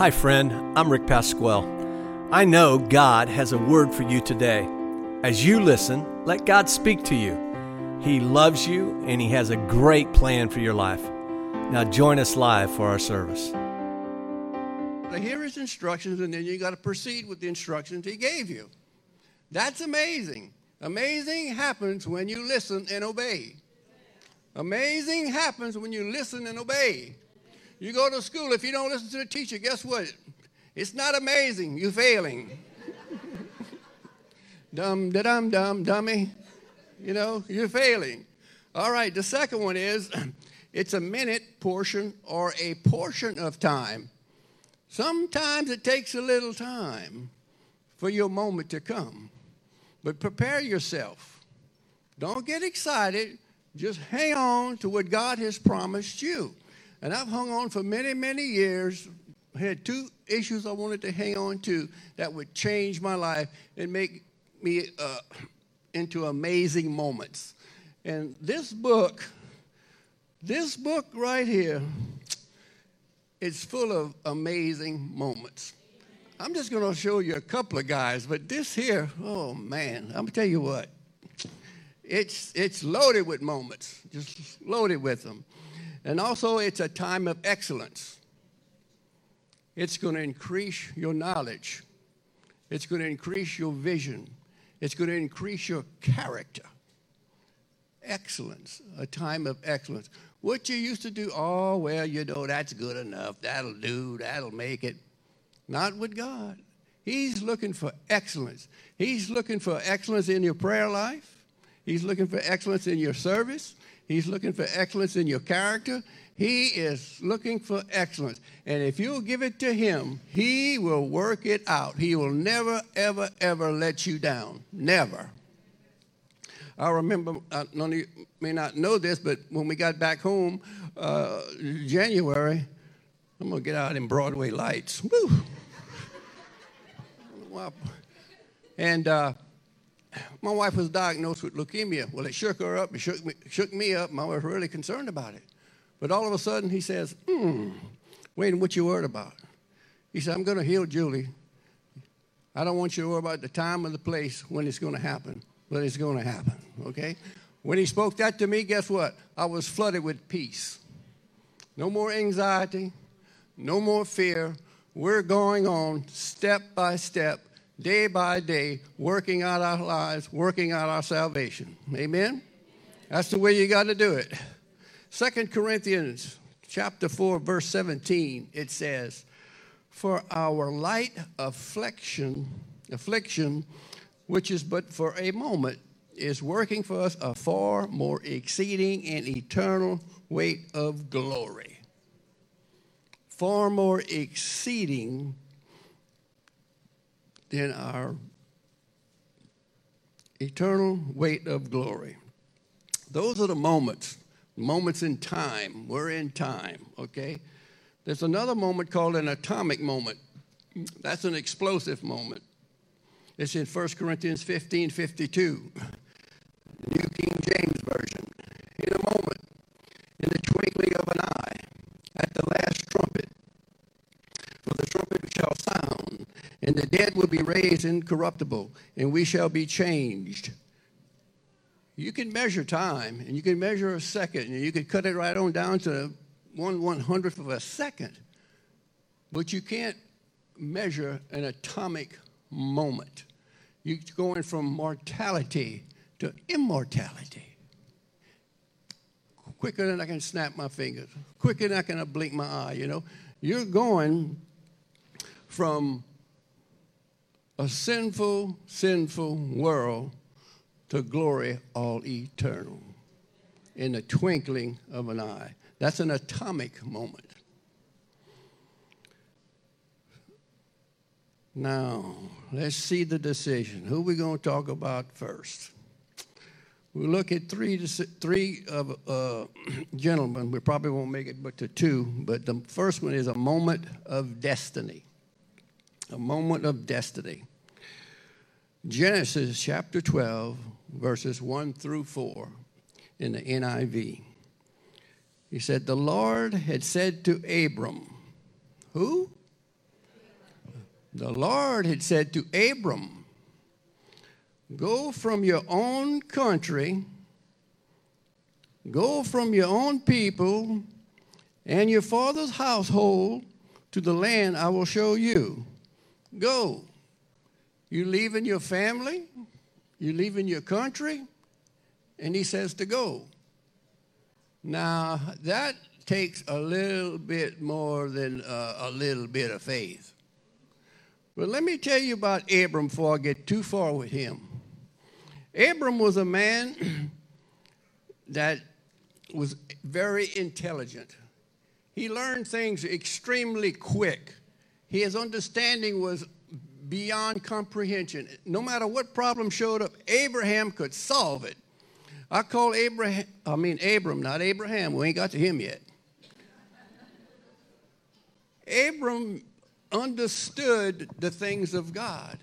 Hi, friend. I'm Rick Pasquale. I know God has a word for you today. As you listen, let God speak to you. He loves you and He has a great plan for your life. Now, join us live for our service. Now, here is instructions, and then you got to proceed with the instructions He gave you. That's amazing. Amazing happens when you listen and obey. Amazing happens when you listen and obey. You go to school, if you don't listen to the teacher, guess what? It's not amazing. You're failing. dum da dum dum dummy. You know, you're failing. All right, the second one is it's a minute portion or a portion of time. Sometimes it takes a little time for your moment to come. But prepare yourself. Don't get excited. Just hang on to what God has promised you. And I've hung on for many, many years. I had two issues I wanted to hang on to that would change my life and make me uh, into amazing moments. And this book, this book right here, is full of amazing moments. I'm just going to show you a couple of guys, but this here, oh man, I'm going to tell you what. It's, it's loaded with moments, just loaded with them. And also, it's a time of excellence. It's going to increase your knowledge, it's going to increase your vision, it's going to increase your character. Excellence, a time of excellence. What you used to do, oh, well, you know, that's good enough. That'll do. That'll make it. Not with God. He's looking for excellence. He's looking for excellence in your prayer life. He's looking for excellence in your service. He's looking for excellence in your character. He is looking for excellence. And if you'll give it to him, he will work it out. He will never, ever, ever let you down. Never. I remember, I may not know this, but when we got back home, uh, January, I'm going to get out in Broadway lights. Woo! And uh, my wife was diagnosed with leukemia. Well, it shook her up. It shook me, shook me up. I was really concerned about it. But all of a sudden, he says, hmm, Wayne, what you worried about? He said, I'm going to heal Julie. I don't want you to worry about the time or the place when it's going to happen, but it's going to happen, okay? When he spoke that to me, guess what? I was flooded with peace. No more anxiety, no more fear, we're going on step by step, day by day, working out our lives, working out our salvation. Amen? That's the way you got to do it. Second Corinthians chapter 4, verse 17, it says, For our light affliction, affliction, which is but for a moment, is working for us a far more exceeding and eternal weight of glory far more exceeding than our eternal weight of glory. Those are the moments, moments in time. We're in time, okay? There's another moment called an atomic moment. That's an explosive moment. It's in 1 Corinthians 15 52, New King James Version. In a moment, in the twinkling of an eye, at the last trumpet. For the trumpet shall sound, and the dead will be raised incorruptible, and we shall be changed. You can measure time, and you can measure a second, and you can cut it right on down to one one hundredth of a second. But you can't measure an atomic moment. You're going from mortality to immortality quicker than I can snap my fingers, quicker than I can blink my eye, you know. You're going from a sinful, sinful world to glory all eternal in the twinkling of an eye. That's an atomic moment. Now, let's see the decision. Who are we going to talk about first? we look at three, three of uh, gentlemen. We probably won't make it but to two, but the first one is a moment of destiny. A moment of destiny. Genesis chapter 12, verses 1 through 4 in the NIV. He said, The Lord had said to Abram, Who? the Lord had said to Abram, Go from your own country, go from your own people and your father's household to the land I will show you. Go. You leaving your family, you leaving your country, and he says to go. Now, that takes a little bit more than uh, a little bit of faith. But let me tell you about Abram before I get too far with him. Abram was a man that was very intelligent. He learned things extremely quick. His understanding was beyond comprehension. No matter what problem showed up, Abraham could solve it. I call Abraham, I mean Abram, not Abraham. We ain't got to him yet. Abram understood the things of God.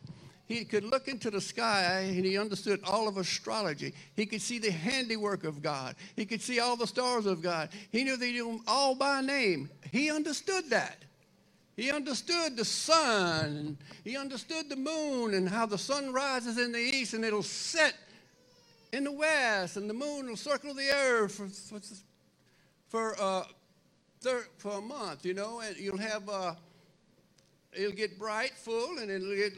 He could look into the sky and he understood all of astrology. He could see the handiwork of God. He could see all the stars of God. He knew they knew them all by name. He understood that. He understood the sun. He understood the moon and how the sun rises in the east and it'll set in the west and the moon will circle the earth for, for, for, uh, for a month, you know, and you'll have, uh, it'll get bright, full, and it'll get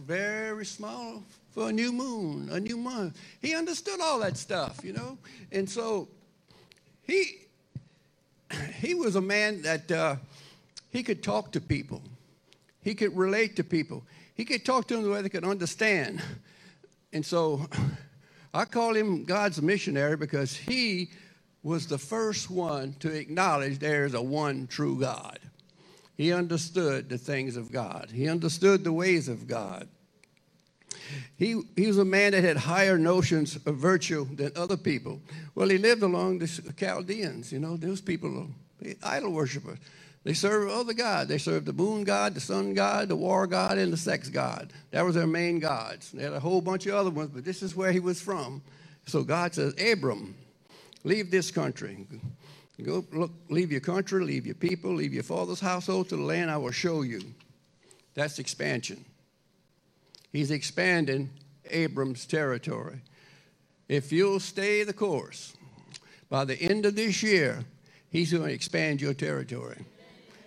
very small for a new moon, a new month. He understood all that stuff, you know. And so he he was a man that uh, he could talk to people. He could relate to people. He could talk to them the way they could understand. And so I call him God's missionary because he was the first one to acknowledge there is a one true God. He understood the things of God, he understood the ways of God. He, he was a man that had higher notions of virtue than other people. Well, he lived along the Chaldeans. You know, those people idol worshippers. They serve other gods. They served the moon god, the sun god, the war god, and the sex god. That was their main gods. They had a whole bunch of other ones, but this is where he was from. So God says, Abram, leave this country. Go look, leave your country, leave your people, leave your father's household to the land I will show you. That's expansion. He's expanding Abram's territory. If you'll stay the course, by the end of this year, he's going to expand your territory.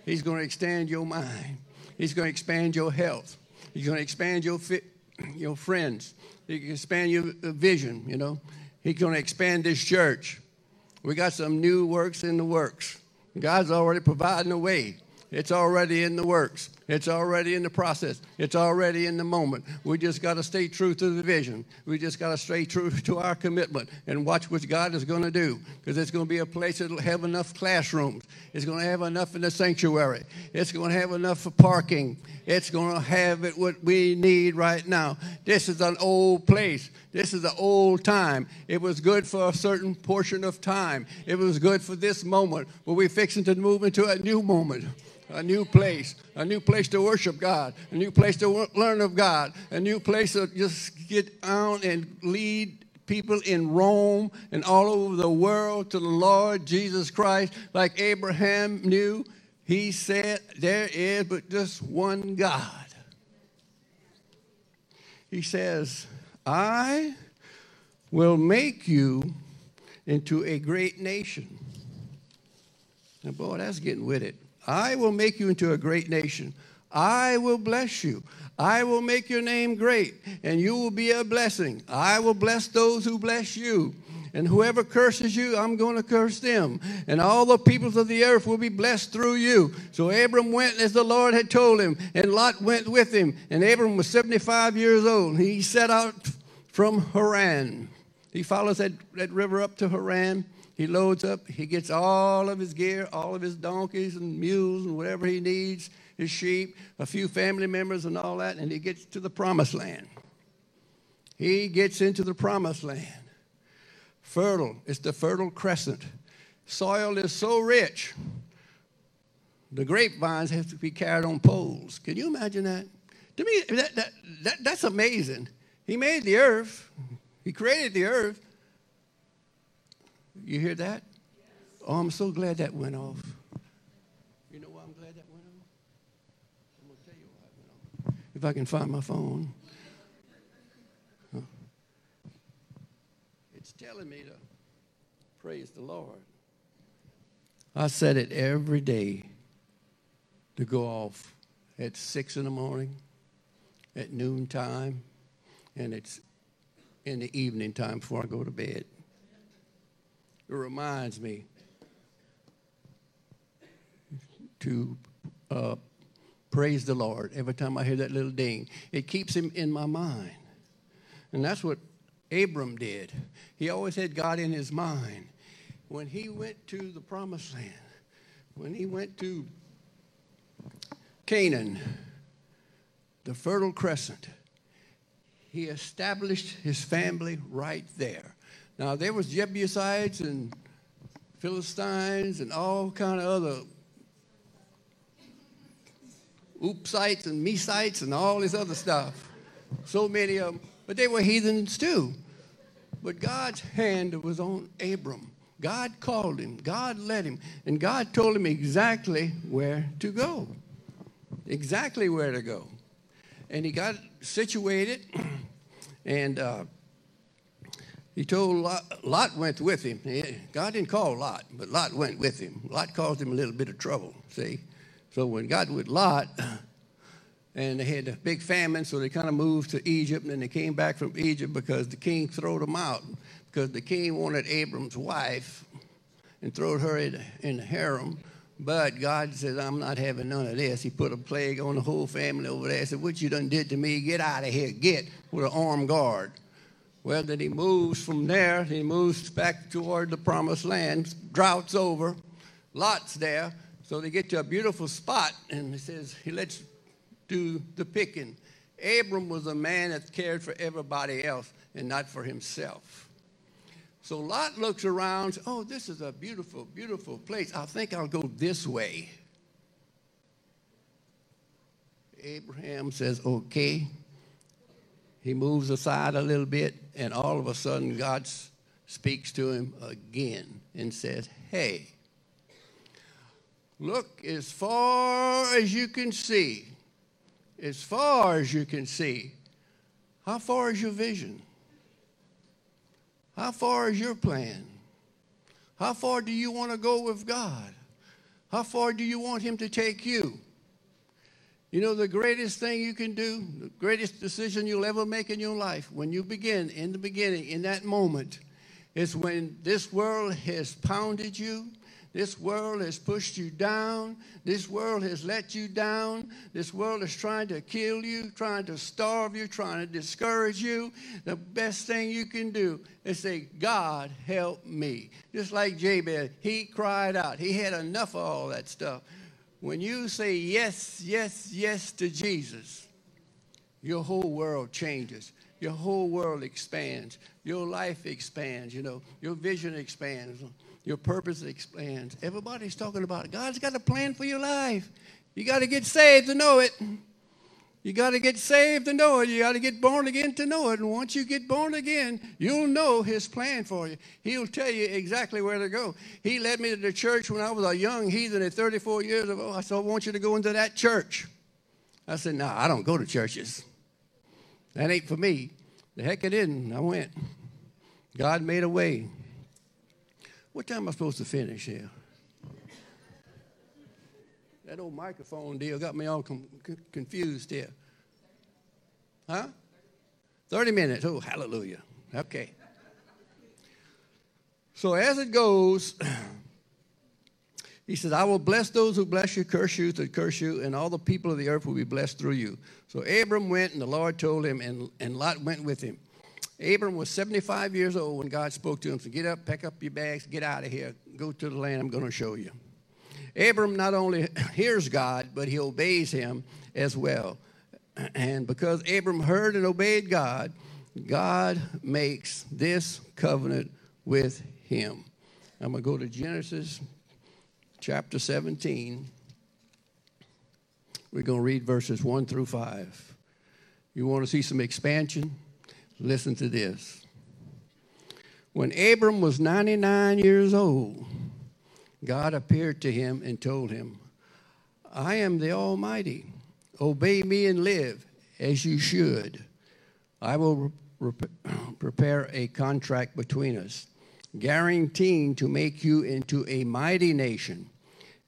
He's going to expand your mind. He's going to expand your health. He's going to expand your fit, your friends. He can expand your vision, you know. He's going to expand this church. We got some new works in the works. God's already providing a way. It's already in the works. It's already in the process. It's already in the moment. We just got to stay true to the vision. We just got to stay true to our commitment and watch what God is going to do because it's going to be a place that'll have enough classrooms. It's going to have enough in the sanctuary. It's going to have enough for parking. It's going to have it what we need right now. This is an old place. This is an old time. It was good for a certain portion of time. It was good for this moment, but we're fixing to move into a new moment a new place, a new place to worship God, a new place to learn of God, a new place to just get out and lead people in Rome and all over the world to the Lord Jesus Christ, like Abraham knew. He said, There is but just one God. He says, I will make you into a great nation. And boy, that's getting with it. I will make you into a great nation. I will bless you. I will make your name great, and you will be a blessing. I will bless those who bless you. And whoever curses you, I'm going to curse them. And all the peoples of the earth will be blessed through you. So Abram went as the Lord had told him, and Lot went with him. And Abram was 75 years old. He set out from Haran. He follows that, that river up to Haran. He loads up, he gets all of his gear, all of his donkeys and mules and whatever he needs, his sheep, a few family members and all that, and he gets to the promised land. He gets into the promised land. Fertile, it's the fertile crescent. Soil is so rich, the grapevines have to be carried on poles. Can you imagine that? To me, that, that, that, that's amazing. He made the earth, He created the earth, you hear that? Oh, I'm so glad that went off. You know why I'm glad that went off? I'm going to tell you why it went off. if I can find my phone. It's telling me to praise the Lord. I set it every day to go off at six in the morning, at noontime, and it's in the evening time before I go to bed. It reminds me to uh, praise the Lord every time I hear that little ding. It keeps him in my mind. And that's what Abram did. He always had God in his mind. When he went to the promised land, when he went to Canaan, the Fertile Crescent, he established his family right there. Now there was Jebusites and Philistines and all kind of other oopsites and mesites and all this other stuff. So many of them, but they were heathens too. But God's hand was on Abram. God called him, God led him, and God told him exactly where to go. Exactly where to go. And he got situated, and uh, he told Lot, Lot went with him. God didn't call Lot, but Lot went with him. Lot caused him a little bit of trouble, see? So when God with Lot, and they had a big famine, so they kind of moved to Egypt, and then they came back from Egypt because the king threw them out because the king wanted Abram's wife and threw her in, in the harem. But God says, I'm not having none of this. He put a plague on the whole family over there. He said, What you done did to me, get out of here, get with an armed guard. Well, then he moves from there, he moves back toward the promised land. Drought's over, Lot's there. So they get to a beautiful spot, and he says, he lets do the picking. Abram was a man that cared for everybody else and not for himself. So Lot looks around, oh, this is a beautiful, beautiful place. I think I'll go this way. Abraham says, okay. He moves aside a little bit, and all of a sudden, God speaks to him again and says, hey, Look as far as you can see. As far as you can see. How far is your vision? How far is your plan? How far do you want to go with God? How far do you want Him to take you? You know, the greatest thing you can do, the greatest decision you'll ever make in your life, when you begin, in the beginning, in that moment, is when this world has pounded you, this world has pushed you down. This world has let you down. This world is trying to kill you, trying to starve you, trying to discourage you. The best thing you can do is say, God, help me. Just like Jabez, he cried out. He had enough of all that stuff. When you say yes, yes, yes to Jesus, your whole world changes. Your whole world expands. Your life expands, you know. Your vision expands. Your purpose expands. Everybody's talking about it. God's got a plan for your life. You got to get saved to know it. You got to get saved to know it. You got to get born again to know it. And once you get born again, you'll know His plan for you. He'll tell you exactly where to go. He led me to the church when I was a young heathen at 34 years old. Oh, I said, I want you to go into that church. I said, No, I don't go to churches. That ain't for me. The heck it isn't. I went. God made a way. What time am I supposed to finish here? That old microphone deal got me all com- confused here. Huh? 30 minutes. Oh, hallelujah. Okay. So as it goes, he says, I will bless those who bless you, curse you that curse you, and all the people of the earth will be blessed through you. So Abram went, and the Lord told him, and, and Lot went with him. Abram was 75 years old when God spoke to him. So get up, pack up your bags, get out of here, go to the land I'm going to show you. Abram not only hears God, but he obeys him as well. And because Abram heard and obeyed God, God makes this covenant with him. I'm going to go to Genesis chapter 17. We're going to read verses 1 through 5. You want to see some expansion? Listen to this. When Abram was 99 years old, God appeared to him and told him, I am the Almighty. Obey me and live. as you should. I will rep- prepare a contract between us, guaranteeing to make you into a mighty nation.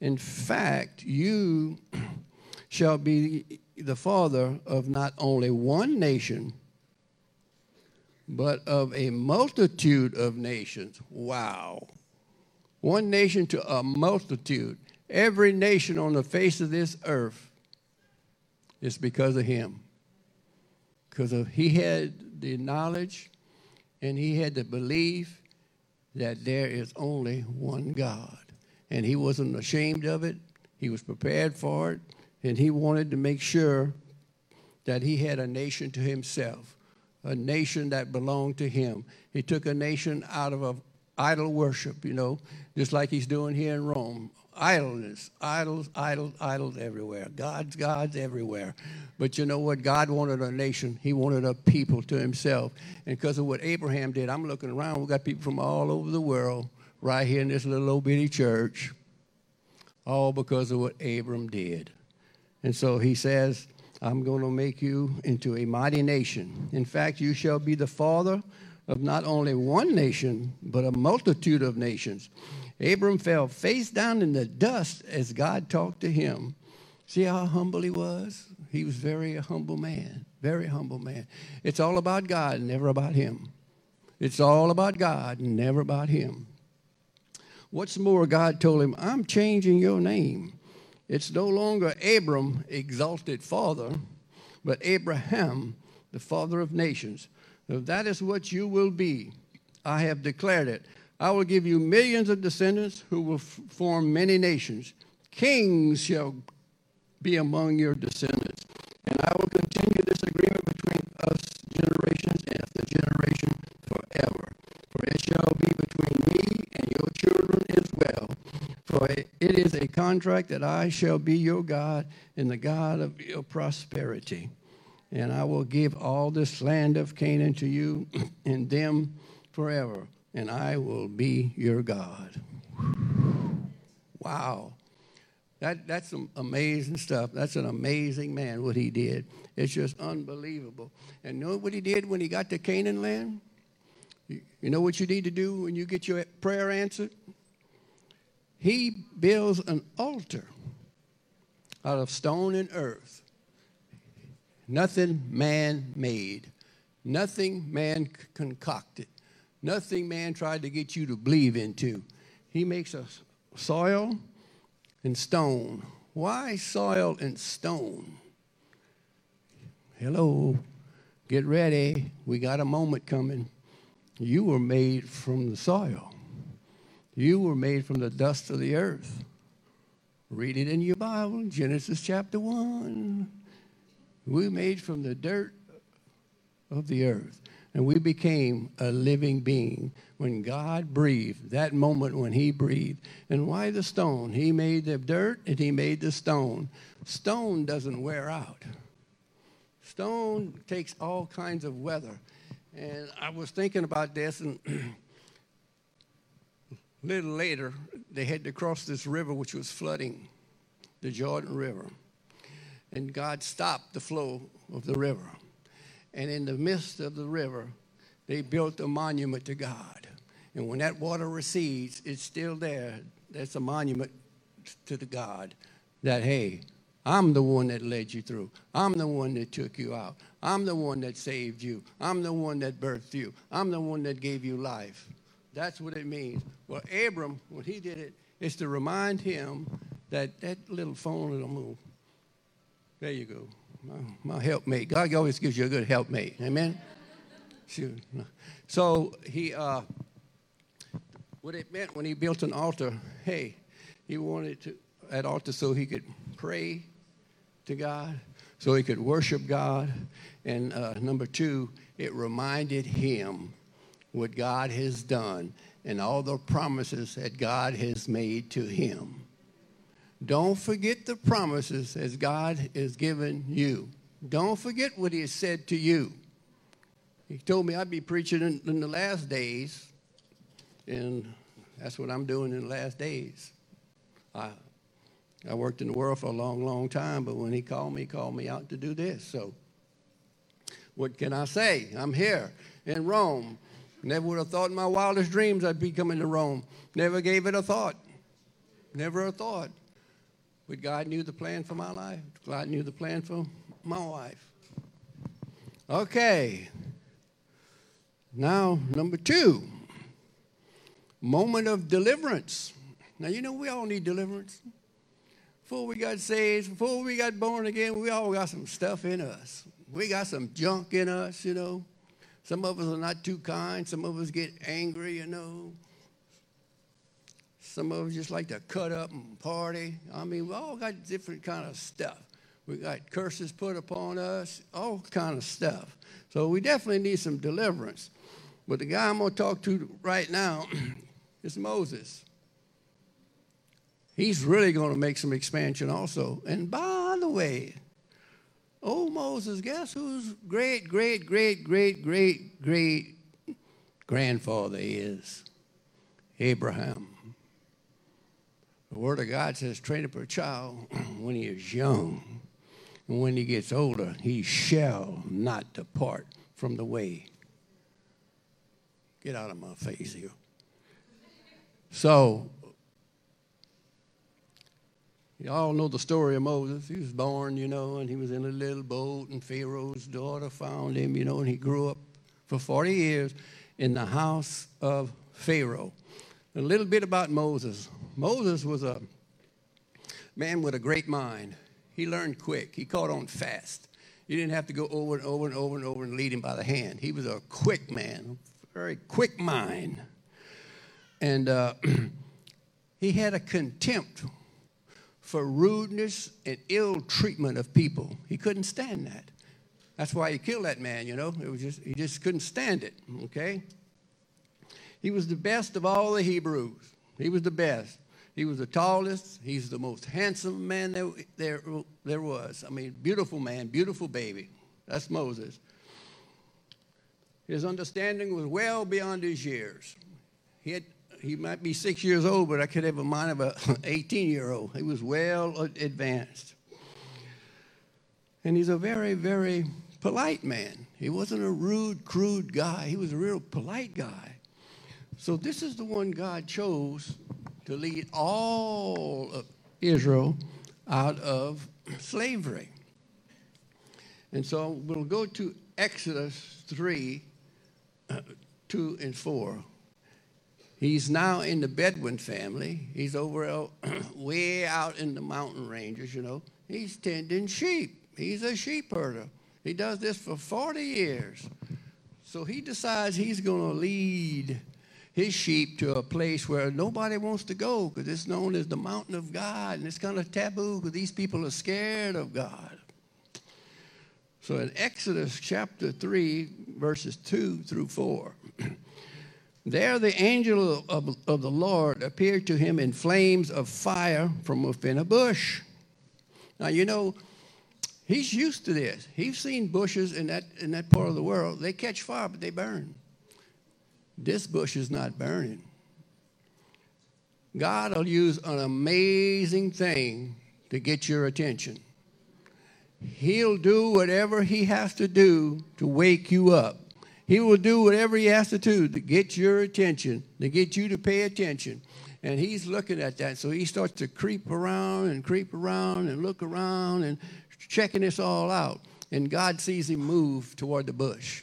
In fact, you shall be the father of not only one nation, but of a multitude of nations. Wow. One nation to a multitude. Every nation on the face of this earth is because of him. Because he had the knowledge and he had the belief that there is only one God. And he wasn't ashamed of it. He was prepared for it. And he wanted to make sure that he had a nation to himself, a nation that belonged to him. He took a nation out of a idol worship, you know, just like he's doing here in Rome. Idleness, idols, idols, idols everywhere. God's, God's everywhere. But you know what? God wanted a nation. He wanted a people to himself. And because of what Abraham did, I'm looking around. We've got people from all over the world right here in this little old bitty church, all because of what Abram did. And so he says, I'm going to make you into a mighty nation. In fact, you shall be the father of not only one nation, but a multitude of nations. Abram fell face down in the dust as God talked to him. See how humble he was? He was very a humble man, very humble man. It's all about God, never about him. It's all about God, never about him. What's more, God told him, I'm changing your name. It's no longer Abram, exalted father, but Abraham, the father of nations. If that is what you will be, I have declared it. I will give you millions of descendants who will f- form many nations. Kings shall be among your descendants. And I will continue this agreement between us generations and the generation forever. For it shall be between me and your children as well. For it is a contract that I shall be your God and the God of your prosperity and I will give all this land of Canaan to you and them forever, and I will be your God. Wow. That, that's some amazing stuff. That's an amazing man, what he did. It's just unbelievable. And know what he did when he got to Canaan land? You know what you need to do when you get your prayer answered? He builds an altar out of stone and earth Nothing man made, nothing man concocted, nothing man tried to get you to believe into. He makes a soil and stone. Why soil and stone? Hello, get ready. We got a moment coming. You were made from the soil. You were made from the dust of the earth. Read it in your Bible, Genesis chapter 1. We made from the dirt of the earth. And we became a living being when God breathed, that moment when He breathed. And why the stone? He made the dirt and He made the stone. Stone doesn't wear out, stone takes all kinds of weather. And I was thinking about this, and a little later, they had to cross this river which was flooding, the Jordan River and God stopped the flow of the river. And in the midst of the river, they built a monument to God. And when that water recedes, it's still there. That's a monument to the God that, hey, I'm the one that led you through. I'm the one that took you out. I'm the one that saved you. I'm the one that birthed you. I'm the one that gave you life. That's what it means. Well, Abram, when he did it, is to remind him that that little phone little move. There you go. My, my helpmate. God always gives you a good helpmate. Amen? So he, uh, what it meant when he built an altar, hey, he wanted to, that altar so he could pray to God, so he could worship God. And uh, number two, it reminded him what God has done and all the promises that God has made to him. Don't forget the promises as God has given you. Don't forget what He has said to you. He told me I'd be preaching in, in the last days, and that's what I'm doing in the last days. I, I worked in the world for a long, long time, but when He called me, He called me out to do this. So What can I say? I'm here in Rome. Never would have thought in my wildest dreams I'd be coming to Rome. Never gave it a thought. Never a thought. But God knew the plan for my life. God knew the plan for my wife. Okay. Now, number two moment of deliverance. Now, you know, we all need deliverance. Before we got saved, before we got born again, we all got some stuff in us. We got some junk in us, you know. Some of us are not too kind. Some of us get angry, you know. Some of us just like to cut up and party. I mean, we all got different kind of stuff. We got curses put upon us, all kind of stuff. So we definitely need some deliverance. But the guy I'm going to talk to right now is Moses. He's really going to make some expansion also. And by the way, oh Moses, guess whose great, great, great, great, great, great grandfather is? Abraham. The Word of God says, train up a child when he is young. And when he gets older, he shall not depart from the way. Get out of my face here. So, you all know the story of Moses. He was born, you know, and he was in a little boat, and Pharaoh's daughter found him, you know, and he grew up for 40 years in the house of Pharaoh. A little bit about Moses. Moses was a man with a great mind. He learned quick, he caught on fast. You didn't have to go over and over and over and over and lead him by the hand. He was a quick man, very quick mind. And uh, he had a contempt for rudeness and ill treatment of people. He couldn't stand that. That's why he killed that man, you know. It was just he just couldn't stand it, okay? He was the best of all the Hebrews. He was the best. He was the tallest. He's the most handsome man there, there, there was. I mean, beautiful man, beautiful baby. That's Moses. His understanding was well beyond his years. He, had, he might be six years old, but I could have a mind of an 18 year old. He was well advanced. And he's a very, very polite man. He wasn't a rude, crude guy. He was a real polite guy. So this is the one God chose to lead all of Israel out of slavery. And so we'll go to Exodus 3 uh, 2 and 4. He's now in the Bedouin family. He's over way out in the mountain ranges, you know. He's tending sheep. He's a sheep herder. He does this for 40 years. So he decides he's going to lead his sheep to a place where nobody wants to go because it's known as the mountain of God and it's kind of taboo because these people are scared of God. So in Exodus chapter 3, verses 2 through 4, there the angel of, of the Lord appeared to him in flames of fire from within a bush. Now, you know, he's used to this. He's seen bushes in that, in that part of the world. They catch fire, but they burn. This bush is not burning. God will use an amazing thing to get your attention. He'll do whatever he has to do to wake you up. He will do whatever he has to do to get your attention, to get you to pay attention. And he's looking at that. So he starts to creep around and creep around and look around and checking this all out. And God sees him move toward the bush.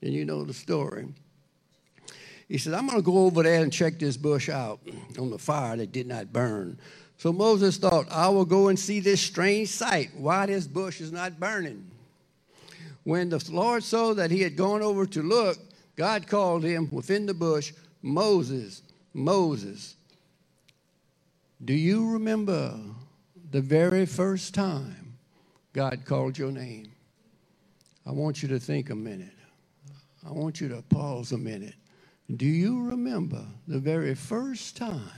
And you know the story. He said, I'm going to go over there and check this bush out on the fire that did not burn. So Moses thought, I will go and see this strange sight, why this bush is not burning. When the Lord saw that he had gone over to look, God called him within the bush, Moses, Moses. Do you remember the very first time God called your name? I want you to think a minute. I want you to pause a minute. Do you remember the very first time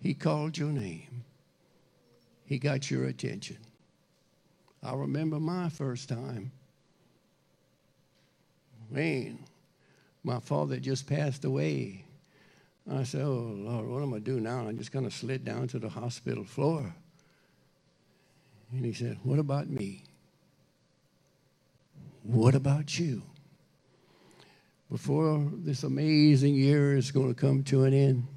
he called your name? He got your attention. I remember my first time. Man, my father just passed away. I said, Oh, Lord, what am I going to do now? I just kind of slid down to the hospital floor. And he said, What about me? What about you? Before this amazing year is going to come to an end,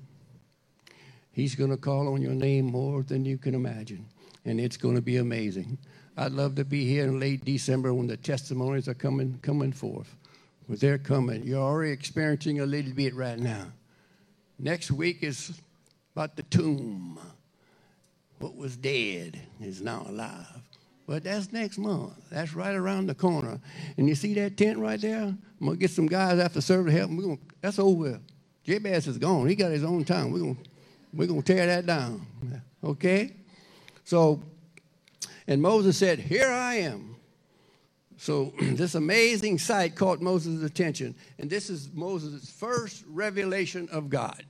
He's going to call on your name more than you can imagine, and it's going to be amazing. I'd love to be here in late December when the testimonies are coming coming forth. But they're coming. You're already experiencing a little bit right now. Next week is about the tomb. What was dead is now alive. But that's next month. That's right around the corner. And you see that tent right there? I'm gonna get some guys after service to help. We're gonna, that's over. Jabez is gone. He got his own time. We're gonna we're gonna tear that down. Okay? So, and Moses said, Here I am. So this amazing sight caught Moses' attention. And this is Moses' first revelation of God.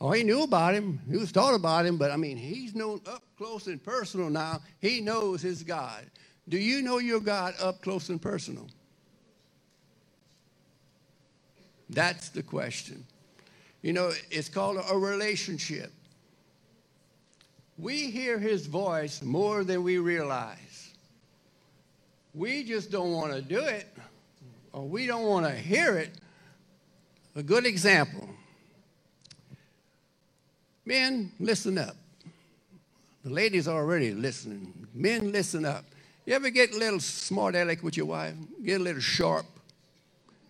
Oh, he knew about him. He was taught about him, but I mean, he's known up close and personal now. He knows his God. Do you know your God up close and personal? That's the question. You know, it's called a relationship. We hear his voice more than we realize. We just don't want to do it, or we don't want to hear it. A good example Men, listen up. The ladies are already listening. Men, listen up. You ever get a little smart aleck with your wife? Get a little sharp,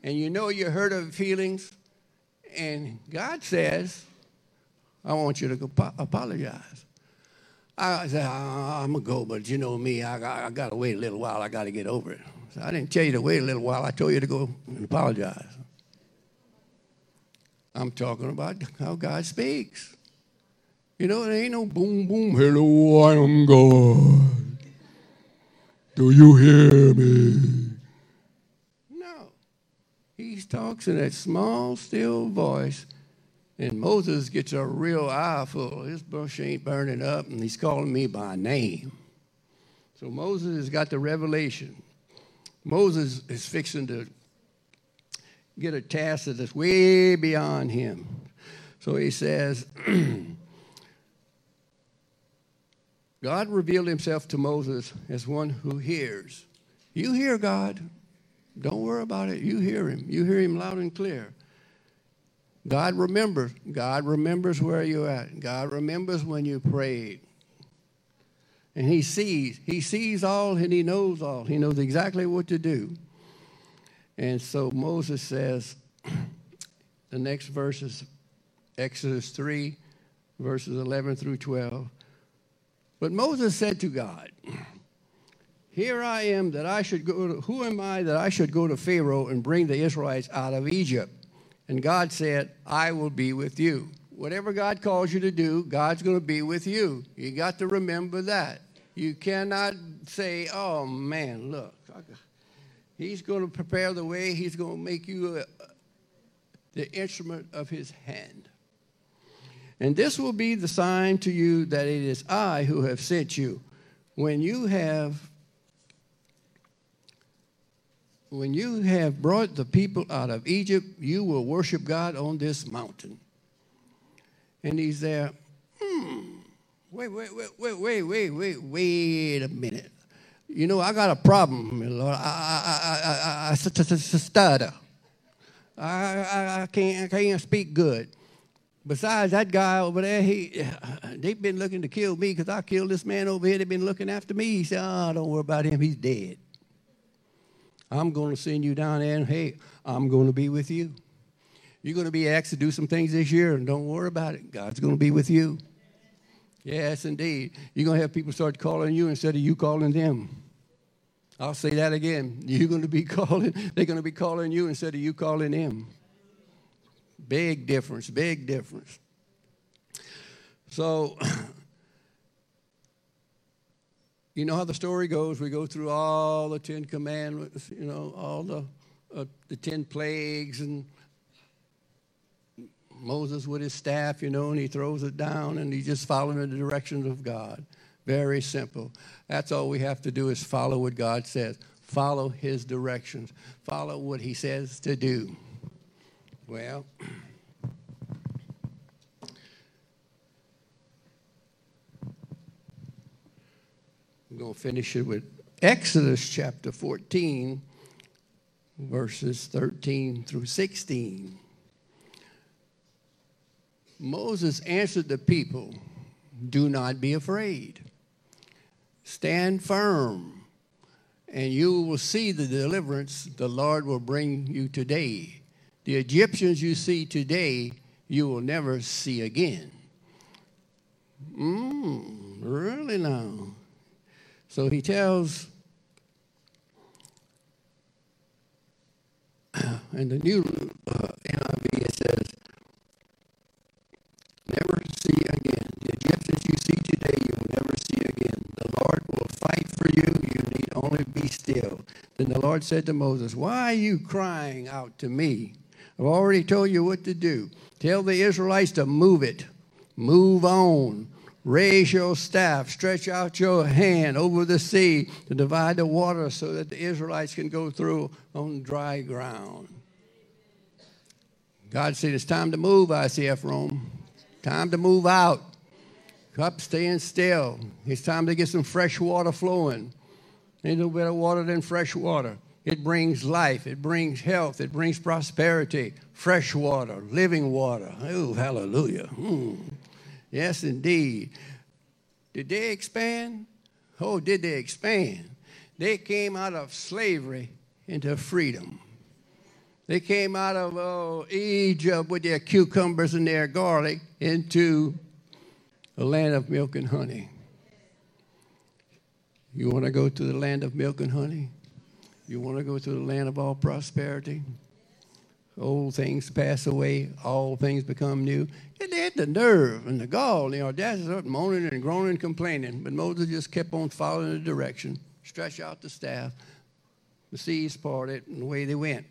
and you know you hurt her feelings, and God says, I want you to go apologize. I said, I'm going to go, but you know me, I got, I got to wait a little while. I got to get over it. So I didn't tell you to wait a little while. I told you to go and apologize. I'm talking about how God speaks. You know, it ain't no boom, boom, hello, I am God. Do you hear me? No. He talks in that small, still voice, and Moses gets a real eye full. His bush ain't burning up, and he's calling me by name. So Moses has got the revelation. Moses is fixing to get a task that is way beyond him. So he says, God revealed himself to Moses as one who hears. You hear God. Don't worry about it. You hear him. You hear him loud and clear. God remembers. God remembers where you're at. God remembers when you prayed. And he sees. He sees all and he knows all. He knows exactly what to do. And so Moses says, the next verse is Exodus 3, verses 11 through 12. But Moses said to God, Here I am that I should go to, who am I that I should go to Pharaoh and bring the Israelites out of Egypt? And God said, I will be with you. Whatever God calls you to do, God's going to be with you. You got to remember that. You cannot say, oh man, look, he's going to prepare the way, he's going to make you a, the instrument of his hand. And this will be the sign to you that it is I who have sent you. When you have when you have brought the people out of Egypt, you will worship God on this mountain. And he's there. Hmm. Wait, wait, wait, wait, wait, wait, wait, wait a minute. You know, I got a problem, Lord. I, I, I, I, I, I stutter. I, I, I, can't, I can't speak good. Besides that guy over there, he they've been looking to kill me because I killed this man over here. They've been looking after me. He said, "Oh, don't worry about him. He's dead. I'm going to send you down there, and hey, I'm going to be with you. You're going to be asked to do some things this year, and don't worry about it. God's going to be with you. Yes, indeed. You're going to have people start calling you instead of you calling them. I'll say that again. You're going to be calling. They're going to be calling you instead of you calling them. Big difference, big difference. So, you know how the story goes. We go through all the Ten Commandments, you know, all the, uh, the ten plagues, and Moses with his staff, you know, and he throws it down and he's just following the directions of God. Very simple. That's all we have to do is follow what God says. Follow his directions. Follow what he says to do. Well, I'm going to finish it with Exodus chapter 14, verses 13 through 16. Moses answered the people, Do not be afraid. Stand firm, and you will see the deliverance the Lord will bring you today. The Egyptians you see today, you will never see again. Mmm, really now. So he tells, and the new uh, NIV, it says, never see again. The Egyptians you see today, you will never see again. The Lord will fight for you. You need only be still. Then the Lord said to Moses, Why are you crying out to me? I've already told you what to do. Tell the Israelites to move it. Move on. Raise your staff, stretch out your hand over the sea to divide the water so that the Israelites can go through on dry ground. God said, It's time to move, ICF Rome. Time to move out. Up, staying still. It's time to get some fresh water flowing. Ain't no better water than fresh water. It brings life, it brings health, it brings prosperity. Fresh water, living water. Oh, hallelujah. Hmm. Yes, indeed. Did they expand? Oh, did they expand? They came out of slavery into freedom. They came out of oh, Egypt with their cucumbers and their garlic into a land of milk and honey. You want to go to the land of milk and honey? You want to go to the land of all prosperity? Old things pass away, all things become new. And they had the nerve and the gall and the audacity of moaning and groaning and complaining. But Moses just kept on following the direction, stretched out the staff. The seas parted, and away they went.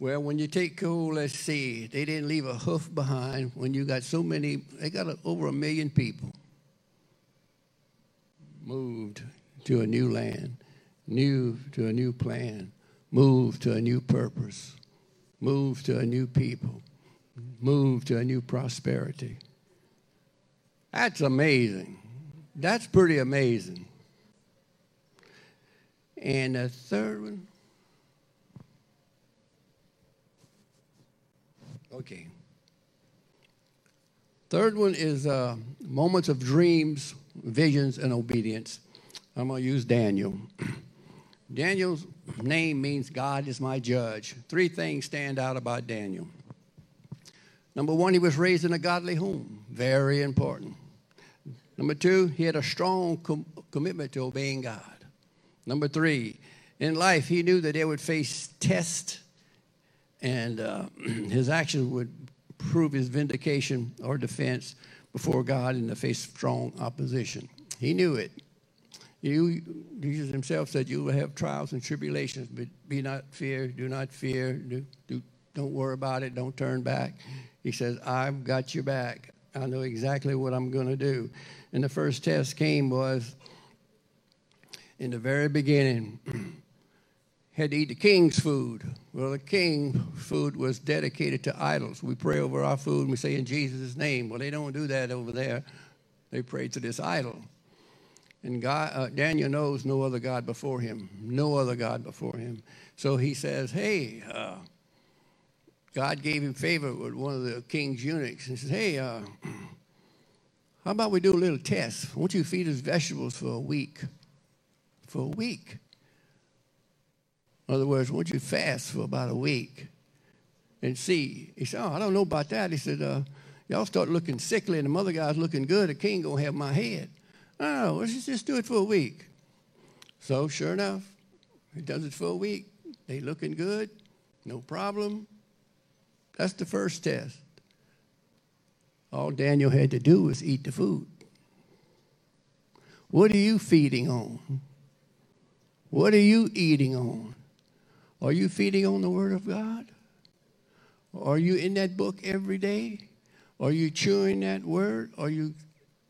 Well, when you take coal, let's see, they didn't leave a hoof behind when you got so many, they got over a million people moved to a new land, new to a new plan move to a new purpose, move to a new people, move to a new prosperity. That's amazing. That's pretty amazing. And the third one, okay. Third one is uh, moments of dreams, visions, and obedience. I'm going to use Daniel. Daniel's name means God is my judge. Three things stand out about Daniel. Number one, he was raised in a godly home, very important. Number two, he had a strong com- commitment to obeying God. Number three, in life, he knew that they would face tests and uh, his actions would prove his vindication or defense before God in the face of strong opposition. He knew it. You, Jesus himself said, You will have trials and tribulations, but be not fear, do not fear, do, do, don't worry about it, don't turn back. He says, I've got your back. I know exactly what I'm going to do. And the first test came was in the very beginning, had to eat the king's food. Well, the king's food was dedicated to idols. We pray over our food and we say in Jesus' name. Well, they don't do that over there. They pray to this idol. And God, uh, Daniel knows no other God before him, no other God before him. So he says, Hey, uh, God gave him favor with one of the king's eunuchs. He says, Hey, uh, how about we do a little test? Won't you feed us vegetables for a week. For a week. In other words, won't you fast for about a week and see. He said, Oh, I don't know about that. He said, uh, Y'all start looking sickly and the mother guy's looking good. The king to have my head. Oh, let's just do it for a week. So, sure enough, he does it for a week. They looking good, no problem. That's the first test. All Daniel had to do was eat the food. What are you feeding on? What are you eating on? Are you feeding on the Word of God? Are you in that book every day? Are you chewing that Word? Are you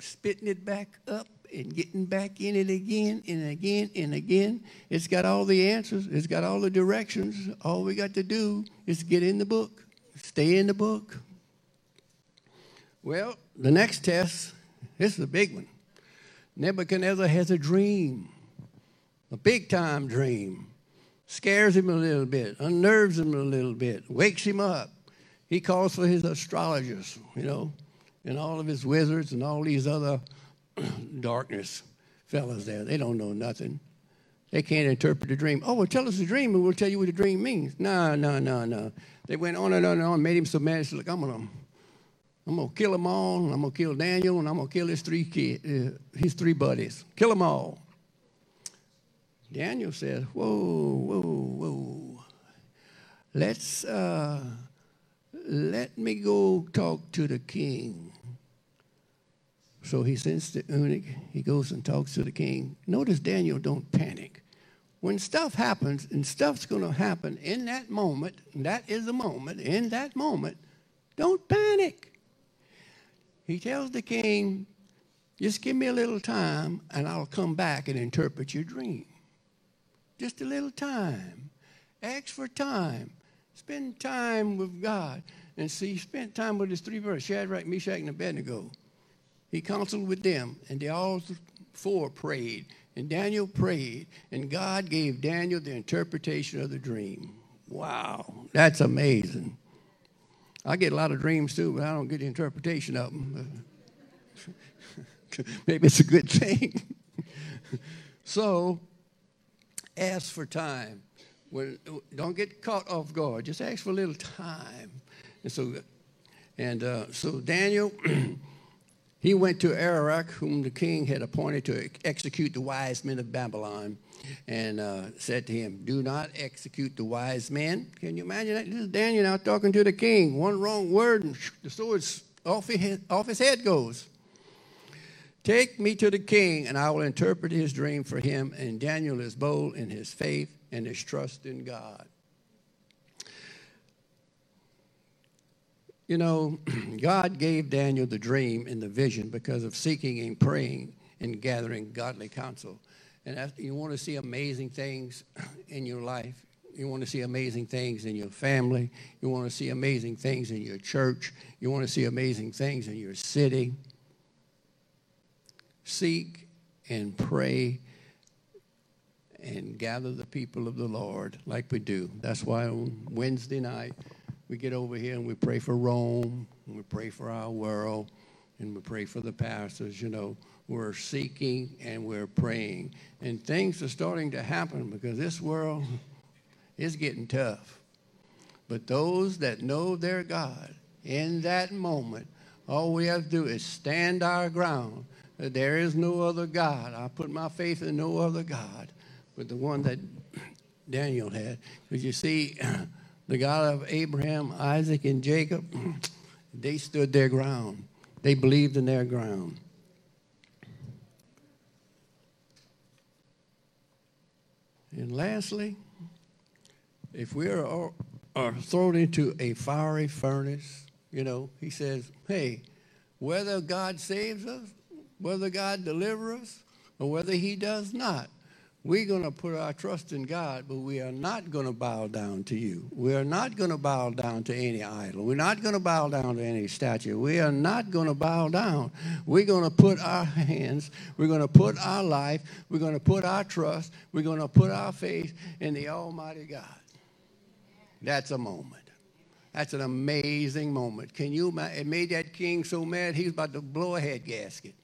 spitting it back up? And getting back in it again and again and again. It's got all the answers, it's got all the directions. All we got to do is get in the book, stay in the book. Well, the next test, this is a big one. Nebuchadnezzar has a dream, a big time dream. scares him a little bit, unnerves him a little bit, wakes him up. He calls for his astrologers, you know, and all of his wizards and all these other darkness fellas there. They don't know nothing. They can't interpret the dream. Oh, well, tell us the dream and we'll tell you what the dream means. No, no, no, no. They went on and on and on, made him so mad. He said, Look, I'm going to I'm gonna kill them all, and I'm gonna kill Daniel, and I'm gonna kill his three kids, uh, his three buddies. Kill them all. Daniel said, Whoa, whoa, whoa. Let's uh, let me go talk to the king. So he sends the eunuch. He goes and talks to the king. Notice Daniel don't panic. When stuff happens, and stuff's going to happen in that moment, that is the moment, in that moment, don't panic. He tells the king, just give me a little time and I'll come back and interpret your dream. Just a little time. Ask for time. Spend time with God. And see, he spent time with his three brothers, Shadrach, Meshach, and Abednego. He counseled with them, and they all four prayed. And Daniel prayed, and God gave Daniel the interpretation of the dream. Wow, that's amazing. I get a lot of dreams too, but I don't get the interpretation of them. Maybe it's a good thing. so, ask for time. When, don't get caught off guard. Just ask for a little time. And so, and uh, so Daniel He went to Arioch, whom the king had appointed to execute the wise men of Babylon, and uh, said to him, Do not execute the wise men. Can you imagine that? This is Daniel now talking to the king. One wrong word, and the sword's off his, off his head goes. Take me to the king, and I will interpret his dream for him. And Daniel is bold in his faith and his trust in God. You know, God gave Daniel the dream and the vision because of seeking and praying and gathering godly counsel. And you want to see amazing things in your life. You want to see amazing things in your family. You want to see amazing things in your church. You want to see amazing things in your city. Seek and pray and gather the people of the Lord like we do. That's why on Wednesday night, we get over here and we pray for Rome, and we pray for our world, and we pray for the pastors. You know, we're seeking and we're praying. And things are starting to happen because this world is getting tough. But those that know their God in that moment, all we have to do is stand our ground. There is no other God. I put my faith in no other God but the one that Daniel had. Because you see, the God of Abraham, Isaac, and Jacob, they stood their ground. They believed in their ground. And lastly, if we are, are thrown into a fiery furnace, you know, he says, hey, whether God saves us, whether God delivers us, or whether he does not, we're going to put our trust in God, but we are not going to bow down to you. We are not going to bow down to any idol. We're not going to bow down to any statue. We are not going to bow down. We're going to put our hands, we're going to put our life, we're going to put our trust, we're going to put our faith in the Almighty God. That's a moment. That's an amazing moment. Can you imagine? It made that king so mad he was about to blow a head gasket.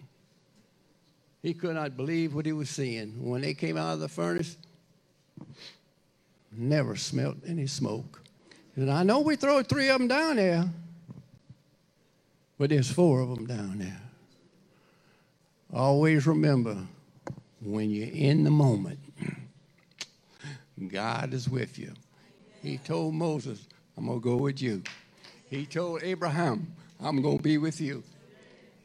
He could not believe what he was seeing. When they came out of the furnace, never smelt any smoke. And I know we throw three of them down there, but there's four of them down there. Always remember when you're in the moment, God is with you. He told Moses, I'm going to go with you. He told Abraham, I'm going to be with you.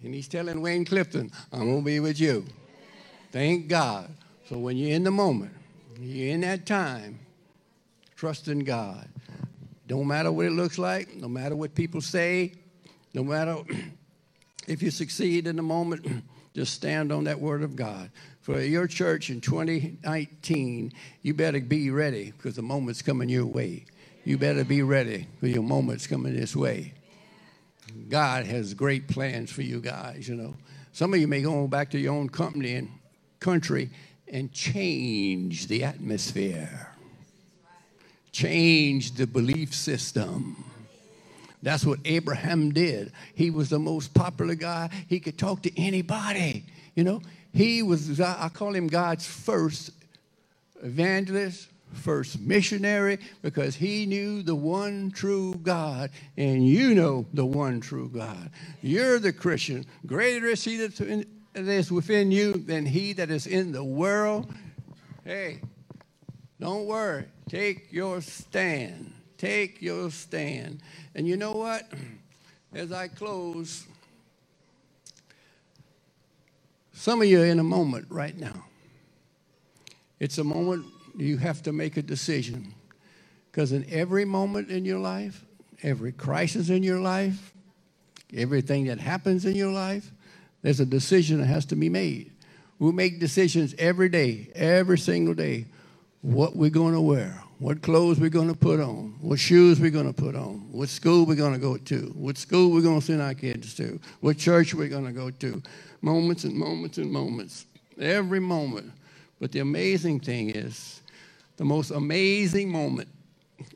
And he's telling Wayne Clifton, I'm going to be with you. Thank God. So when you're in the moment, you're in that time, trust in God. Don't matter what it looks like, no matter what people say, no matter if you succeed in the moment, just stand on that word of God. For your church in 2019, you better be ready because the moment's coming your way. You better be ready for your moment's coming this way. God has great plans for you guys, you know. Some of you may go back to your own company and country and change the atmosphere. change the belief system. That's what Abraham did. He was the most popular guy. He could talk to anybody. You know, he was, I call him God's first evangelist, first missionary, because he knew the one true God, and you know the one true God. You're the Christian. Greater is he that is within you than he that is in the world. Hey, don't worry. Take your stand. Take your stand. And you know what? As I close, some of you are in a moment right now. It's a moment you have to make a decision. Because in every moment in your life, every crisis in your life, everything that happens in your life, there's a decision that has to be made. We make decisions every day, every single day. What we're going to wear, what clothes we're going to put on, what shoes we're going to put on, what school we're going to go to, what school we're going to send our kids to, what church we're going to go to. Moments and moments and moments. Every moment. But the amazing thing is, the most amazing moment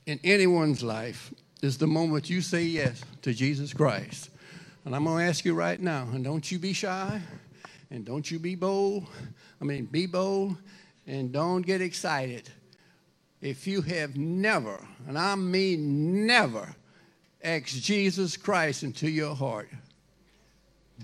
in anyone's life is the moment you say yes to Jesus Christ. And I'm going to ask you right now, and don't you be shy, and don't you be bold. I mean, be bold, and don't get excited. If you have never, and I mean never, asked Jesus Christ into your heart,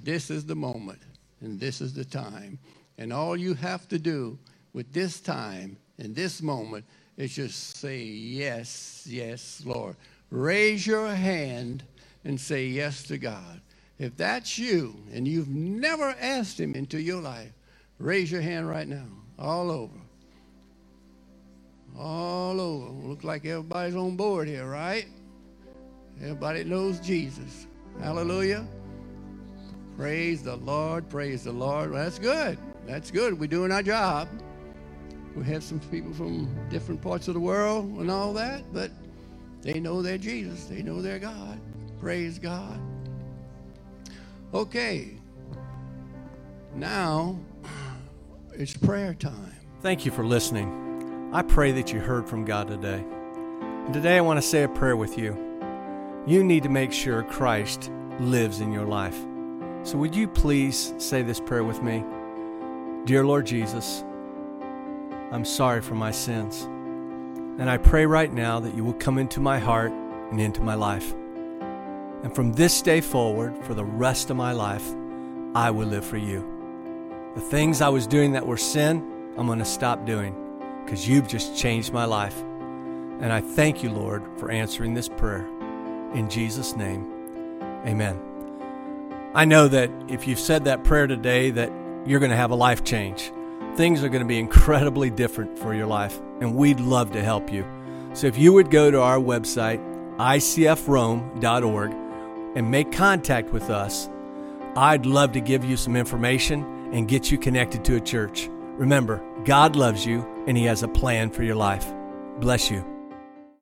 this is the moment, and this is the time. And all you have to do with this time and this moment is just say, Yes, yes, Lord. Raise your hand and say yes to God. If that's you and you've never asked Him into your life, raise your hand right now, all over. All over. Look like everybody's on board here, right? Everybody knows Jesus. Hallelujah. Praise the Lord. Praise the Lord. Well, that's good. That's good. We're doing our job. We have some people from different parts of the world and all that, but they know their Jesus. They know their God. Praise God. Okay. Now it's prayer time. Thank you for listening. I pray that you heard from God today. And today I want to say a prayer with you. You need to make sure Christ lives in your life. So would you please say this prayer with me? Dear Lord Jesus, I'm sorry for my sins. And I pray right now that you will come into my heart and into my life. And from this day forward, for the rest of my life, I will live for you. The things I was doing that were sin, I'm going to stop doing because you've just changed my life. And I thank you, Lord, for answering this prayer. In Jesus' name, amen. I know that if you've said that prayer today that you're going to have a life change. Things are going to be incredibly different for your life, and we'd love to help you. So if you would go to our website, icfrome.org, and make contact with us, I'd love to give you some information and get you connected to a church. Remember, God loves you and He has a plan for your life. Bless you.